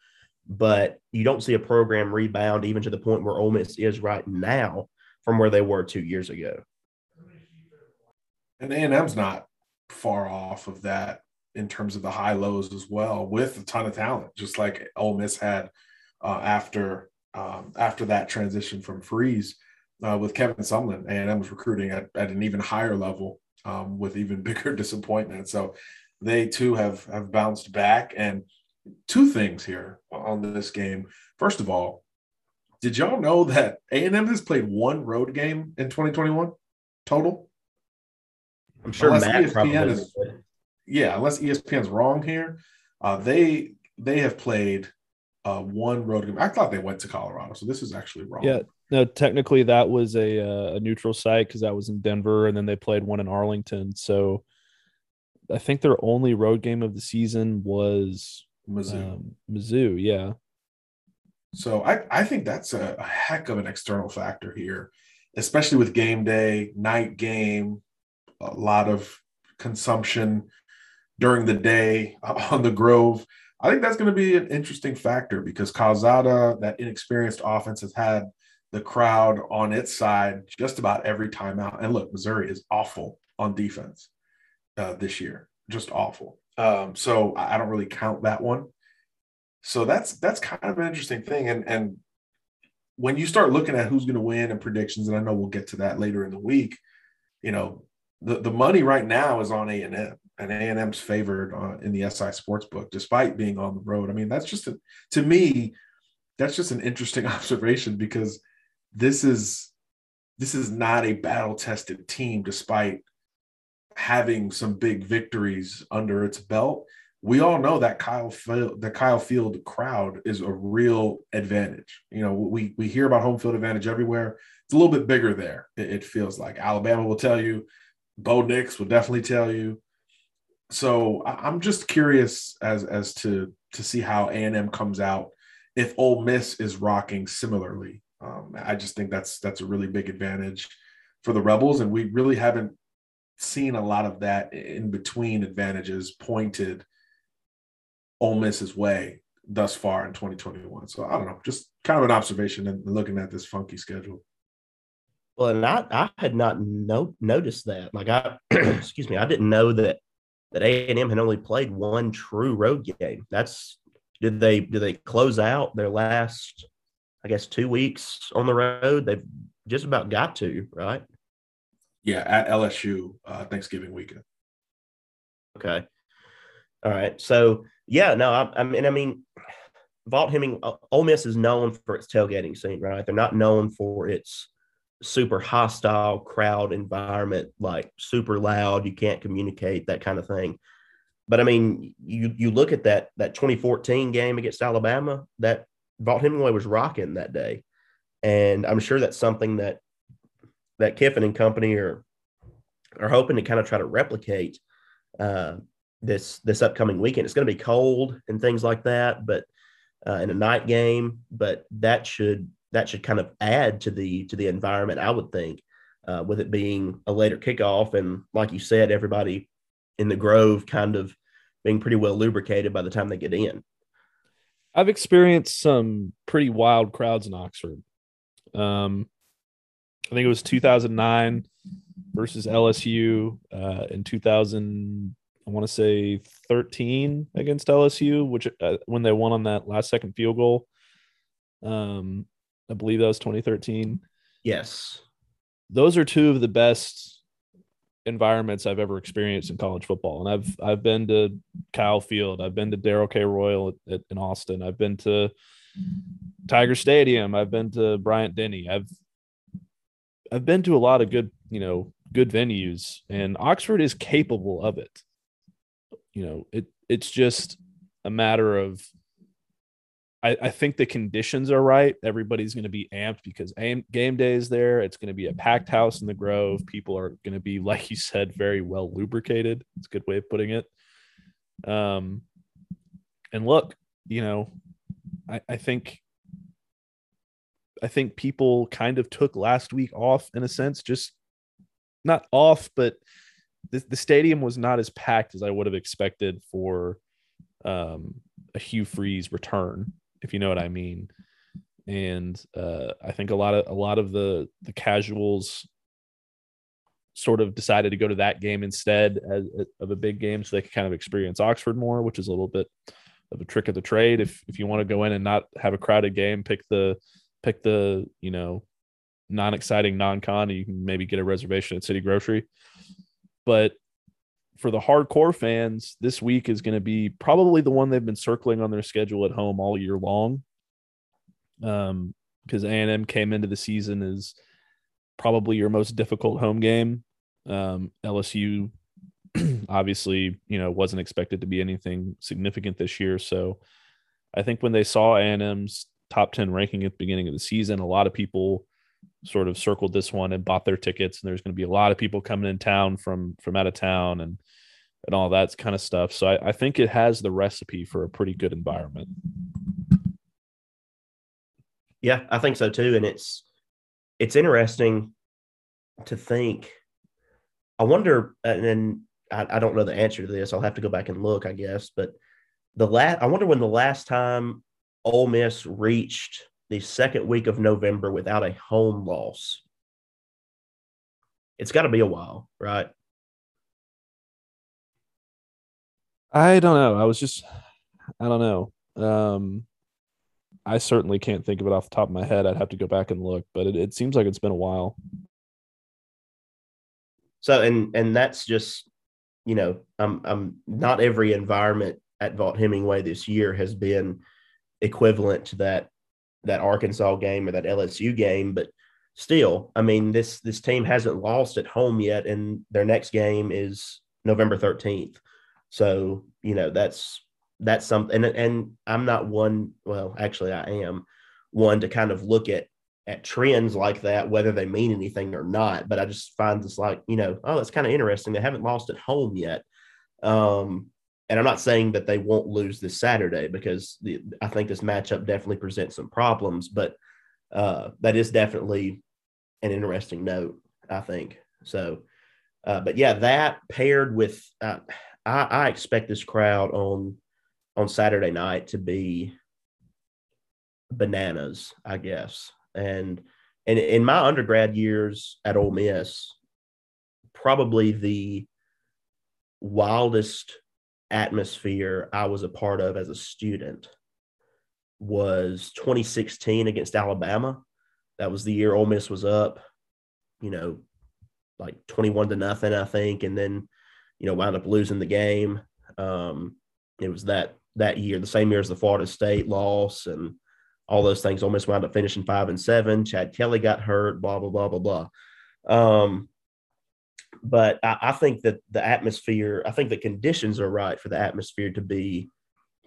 but you don't see a program rebound even to the point where Ole Miss is right now from where they were two years ago. And A&M's not far off of that in terms of the high lows as well, with a ton of talent, just like Ole Miss had uh, after um, after that transition from Freeze uh, with Kevin Sumlin. A&M was recruiting at, at an even higher level um, with even bigger disappointment. So they too have have bounced back. And two things here on this game. First of all, did y'all know that A&M has played one road game in 2021 total? I'm sure Unless Matt ESPN probably is- yeah, unless ESPN's wrong here, uh, they they have played uh, one road game. I thought they went to Colorado, so this is actually wrong. Yeah. No, technically that was a uh, a neutral site because that was in Denver, and then they played one in Arlington. So I think their only road game of the season was Mizzou. um, Mizzou. Yeah. So I, I think that's a, a heck of an external factor here, especially with game day, night game, a lot of consumption during the day on the Grove. I think that's going to be an interesting factor because Calzada, that inexperienced offense, has had the crowd on its side just about every time out. And look, Missouri is awful on defense uh, this year, just awful. Um, so I don't really count that one. So that's that's kind of an interesting thing. And and when you start looking at who's going to win and predictions, and I know we'll get to that later in the week, you know, the, the money right now is on A and M, and A and M's favored uh, in the SI sports book, despite being on the road. I mean, that's just a, to me, that's just an interesting observation because this is this is not a battle tested team, despite having some big victories under its belt we all know that Kyle Field, the Kyle Field crowd is a real advantage. You know, we we hear about home field advantage everywhere. It's a little bit bigger there. It, it feels like Alabama will tell you, Bo Nix will definitely tell you. So I'm just curious as as to to see how A and M comes out if Ole Miss is rocking similarly. Um, I just think that's that's a really big advantage for the Rebels, and we really haven't seen a lot of that in between advantages pointed Ole Miss's way thus far in 2021. So I don't know, just kind of an observation and looking at this funky schedule. Well, and I, I had not no, noticed that. Like I, excuse me, I didn't know that that A and M had only played one true road game. That's did they did they close out their last, I guess, two weeks on the road? They've just about got to right. Yeah, at LSU uh, Thanksgiving weekend. Okay. All right. So yeah, no, I, I mean, I mean, Vaught Hemming, Ole Miss is known for its tailgating scene, right? They're not known for its super hostile crowd environment, like super loud, you can't communicate, that kind of thing. But I mean, you you look at that that 2014 game against Alabama, that Vaught Hemingway was rocking that day, and I'm sure that's something that that Kiffin and company are are hoping to kind of try to replicate uh, this this upcoming weekend. It's going to be cold and things like that, but uh, in a night game, but that should that should kind of add to the to the environment. I would think, uh, with it being a later kickoff, and like you said, everybody in the Grove kind of being pretty well lubricated by the time they get in. I've experienced some pretty wild crowds in Oxford. Um, I think it was 2009 versus LSU uh, in 2000. I want to say 13 against LSU, which uh, when they won on that last second field goal. Um, I believe that was 2013. Yes, Those are two of the best environments I've ever experienced in college football. And I've I've been to Kyle Field, I've been to Darrell K. Royal at, at, in Austin, I've been to Tiger Stadium, I've been to Bryant Denny, I've I've been to a lot of good, you know, good venues, and Oxford is capable of it. You know, it it's just a matter of I, I think the conditions are right. Everybody's going to be amped because aim, game day is there. It's going to be a packed house in the Grove. People are going to be, like you said, very well lubricated. It's a good way of putting it. Um, and look, you know, I, I think I think people kind of took last week off in a sense, just not off, but the, the stadium was not as packed as I would have expected for um, a Hugh Freeze return, if you know what I mean. And uh, I think a lot of a lot of the the casuals sort of decided to go to that game instead as, of a big game, so they could kind of experience Oxford more, which is a little bit of a trick of the trade. If if you want to go in and not have a crowded game, pick the pick the you know non-exciting non-con, you can maybe get a reservation at City Grocery. But for the hardcore fans, this week is going to be probably the one they've been circling on their schedule at home all year long. Um, because A&M came into the season as probably your most difficult home game. Um, LSU obviously, you know, wasn't expected to be anything significant this year. So I think when they saw A&M's top 10 ranking at the beginning of the season, a lot of people sort of circled this one and bought their tickets and there's going to be a lot of people coming in town from from out of town and and all that kind of stuff so I, I think it has the recipe for a pretty good environment Yeah, I think so too. And it's it's interesting to think. I wonder, and then I, I don't know the answer to this. I'll have to go back and look, I guess. But the last, I wonder when the last time Ole Miss reached the second week of November without a home loss. It's got to be a while, right? i don't know i was just i don't know um i certainly can't think of it off the top of my head i'd have to go back and look but it, it seems like it's been a while So and and that's just you know I'm I'm not every environment at Vaught Hemingway this year has been equivalent to that that Arkansas game or that LSU game, but still, I mean this this team hasn't lost at home yet, and their next game is November 13th. So you know that's that's something, and and I'm not one. Well, actually, I am one to kind of look at at trends like that, whether they mean anything or not. But I just find this like, you know, oh, that's kind of interesting. They haven't lost at home yet. Um, and I'm not saying that they won't lose this Saturday because the, I think this matchup definitely presents some problems, but uh, that is definitely an interesting note, I think. So, uh, but yeah, that paired with, uh, I, I expect this crowd on on Saturday night to be bananas, I guess. And and in my undergrad years at Ole Miss, probably the wildest atmosphere I was a part of as a student was 2016 against Alabama. That was the year Ole Miss was up, you know, like 21 to nothing, I think, and then, you know, wound up losing the game. Um, it was that that year, the same year as the Florida State loss and all those things. Ole Miss wound up finishing five and seven. Chad Kelly got hurt, blah, blah, blah, blah, blah. Um, but I, I think that the atmosphere, I think the conditions are right for the atmosphere to be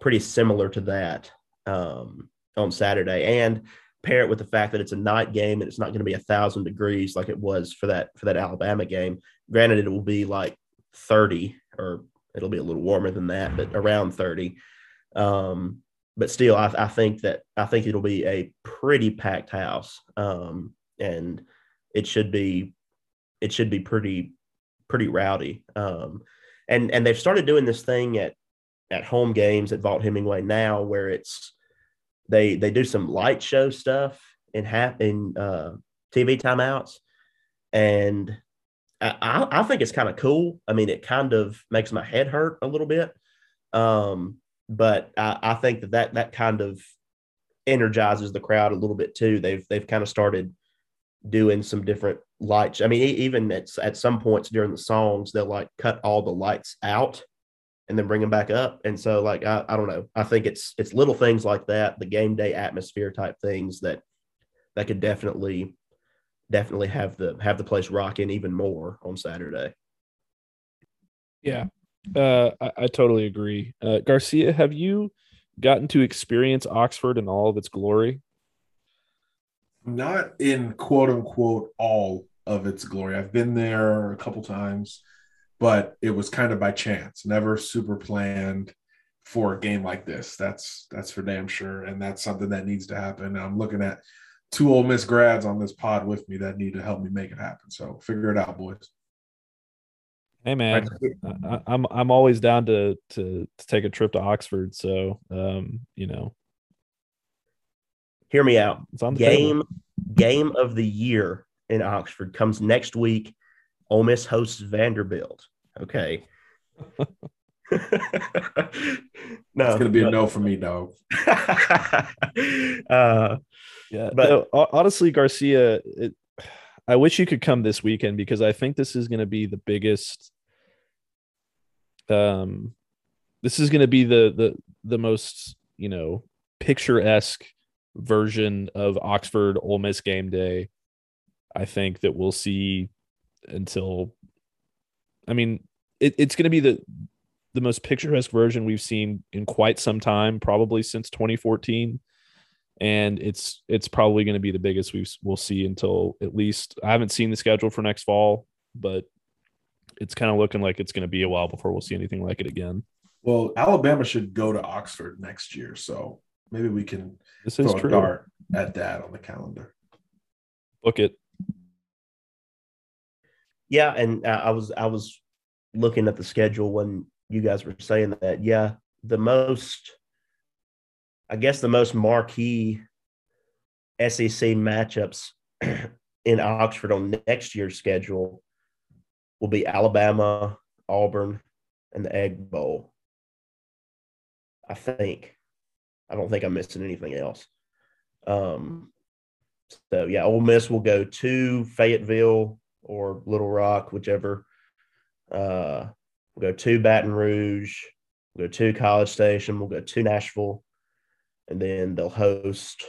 pretty similar to that um, on Saturday. And pair it with the fact that it's a night game and it's not going to be a thousand degrees like it was for that for that Alabama game. Granted, it will be like 30 or it'll be a little warmer than that, but around 30. Um, but still, I, I, think that I think it'll be a pretty packed house, um, and it should be it should be pretty pretty rowdy. Um, and and they've started doing this thing at at home games at Vaught Hemingway now, where it's they they do some light show stuff in half in uh, TV timeouts, and I, I think it's kind of cool. I mean, it kind of makes my head hurt a little bit. Um, but I, I think that, that that kind of energizes the crowd a little bit too. They've they've kind of started doing some different lights. I mean, even at at some points during the songs, they'll like cut all the lights out and then bring them back up. And so, like, I, I don't know. I think it's it's little things like that, the game day atmosphere type things that that could definitely definitely have the have the place rocking even more on Saturday. Yeah, uh, I, I, totally agree. Uh, Garcia, have you gotten to experience Oxford in all of its glory? Not in quote unquote all of its glory. I've been there a couple times, but it was kind of by chance, never super planned. for a game like this. That's that's for damn sure, and that's something that needs to happen. I'm looking at two Ole Miss grads on this pod with me that need to help me make it happen. So figure it out, boys. Hey man, I, I'm I'm always down to to to take a trip to Oxford. So um, you know, Hear me out. it's on the Game table. game of the year in Oxford comes next week. Ole Miss hosts Vanderbilt. Okay. no, It's gonna be a no for me, dog. uh, Yeah, But- no, honestly, Garcia, it, I wish you could come this weekend because I think this is going to be the biggest. Um, this is going to be the the the most you know picturesque version of Oxford Ole Miss game day. I think that we'll see until. I mean, it, it's going to be the the most picturesque version we've seen in quite some time, probably since 2014 and it's it's probably going to be the biggest we will see until at least I haven't seen the schedule for next fall, but it's kind of looking like it's going to be a while before we'll see anything like it again. Well, Alabama should go to Oxford next year, so maybe we can This is throw a true. dart at that on the calendar. Book it. yeah, and uh, I was I was looking at the schedule when you guys were saying that. Yeah, the most, I guess, the most marquee SEC matchups in Oxford on next year's schedule will be Alabama, Auburn, and the Egg Bowl. I think. I don't think I'm missing anything else. Um, so yeah, Ole Miss will go to Fayetteville or Little Rock, whichever. Uh, we'll go to Baton Rouge. We'll go to College Station. We'll go to Nashville, and then they'll host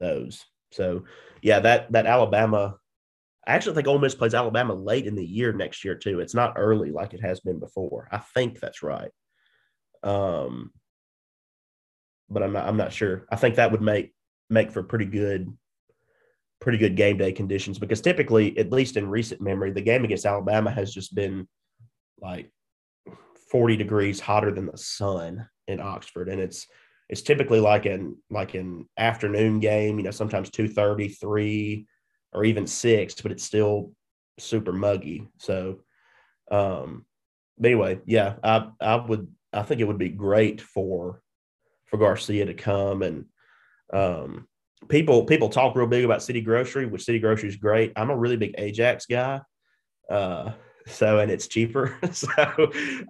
those. So yeah, that that Alabama. I actually think Ole Miss plays Alabama late in the year next year too. It's not early like it has been before. I think that's right. Um, but I'm not. I'm not sure. I think that would make make for pretty good pretty good game day conditions because typically, at least in recent memory, the game against Alabama has just been like 40 degrees hotter than the sun in Oxford. And it's it's typically like an like an afternoon game, you know, sometimes 2:30, 3 or even 6, but it's still super muggy. So um but anyway, yeah, I I would I think it would be great for for Garcia to come and um people people talk real big about City Grocery, which City Grocery is great. I'm a really big Ajax guy, uh, so and it's cheaper. so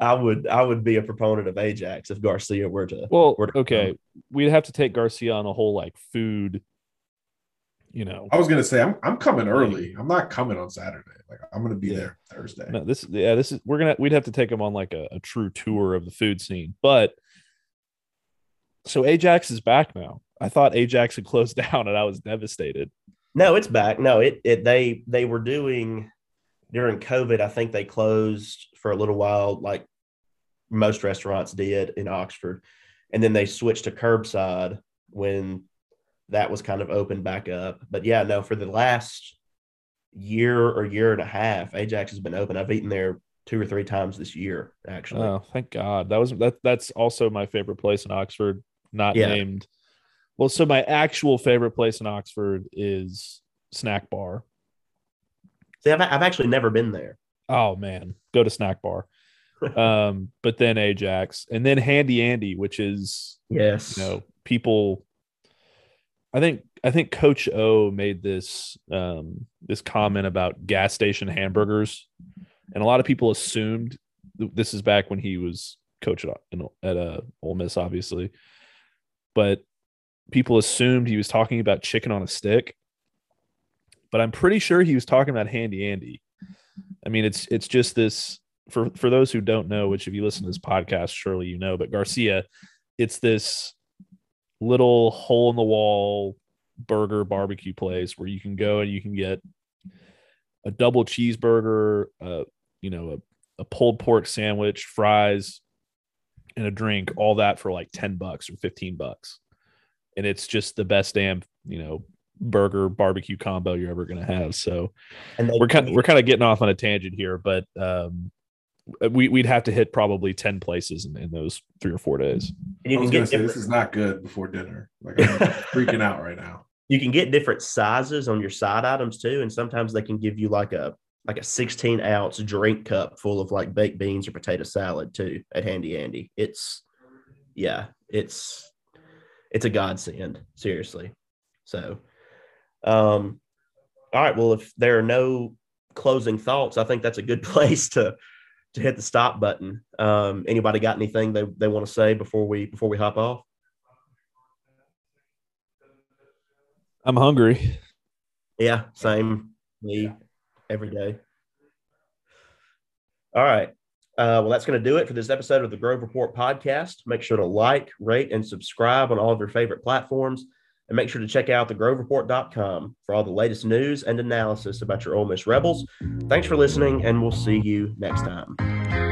I would I would be a proponent of Ajax if Garcia were to. Well, were to okay, come. we'd have to take Garcia on a whole like food. You know, I was gonna say I'm I'm coming early. I'm not coming on Saturday. Like I'm gonna be Yeah. there Thursday. no, this yeah, this is we're gonna we'd have to take him on like a, a true tour of the food scene. But so Ajax is back now. I thought Ajax had closed down, and I was devastated. No, it's back. No, it it they they were doing during COVID. I think they closed for a little while, like most restaurants did in Oxford, and then they switched to curbside when that was kind of opened back up. But yeah, no, for the last year or year and a half, Ajax has been open. I've eaten there two or three times this year, actually. Oh, thank God. That was that. That's also my favorite place in Oxford. Not Yeah. named. Well, so my actual favorite place in Oxford is Snack Bar. See, I've, I've actually never been there. Oh man, go to Snack Bar. um, but then Ajax, and then Handy Andy, which is Yes. you know people. I think I think Coach O made this um, this comment about gas station hamburgers, and a lot of people assumed this is back when he was coach at at uh, Ole Miss, obviously, but people assumed he was talking about chicken on a stick. But I'm pretty sure he was talking about Handy Andy. I mean, it's it's just this for for those who don't know, which if you listen to this podcast, surely you know, but Garcia, it's this little hole in the wall burger barbecue place where you can go and you can get a double cheeseburger, uh, you know, a, a pulled pork sandwich, fries, and a drink, all that for like 10 bucks or 15 bucks. And it's just the best damn, you know, burger barbecue combo you're ever gonna have. So And they, we're kind of we're kind of getting off on a tangent here, but um we we'd have to hit probably ten places in, in those three or four days. And you I was can gonna get say different, this is not good before dinner. Like I'm freaking out right now. you can get different sizes on your side items too, and sometimes they can give you like a like a 16 ounce drink cup full of like baked beans or potato salad too at Handy Andy. It's yeah, it's it's a godsend, seriously. So um all right, well if there are no closing thoughts, I think that's a good place to to hit the stop button. Um anybody got anything they, they want to say before we before we hop off? I'm hungry. Yeah, same. Me every day. All right. Uh, well, that's going to do it for this episode of the Grove Report podcast. Make sure to like, rate, and subscribe on all of your favorite platforms. And make sure to check out thegrovereport.com for all the latest news and analysis about your Ole Miss Rebels. Thanks for listening, and we'll see you next time.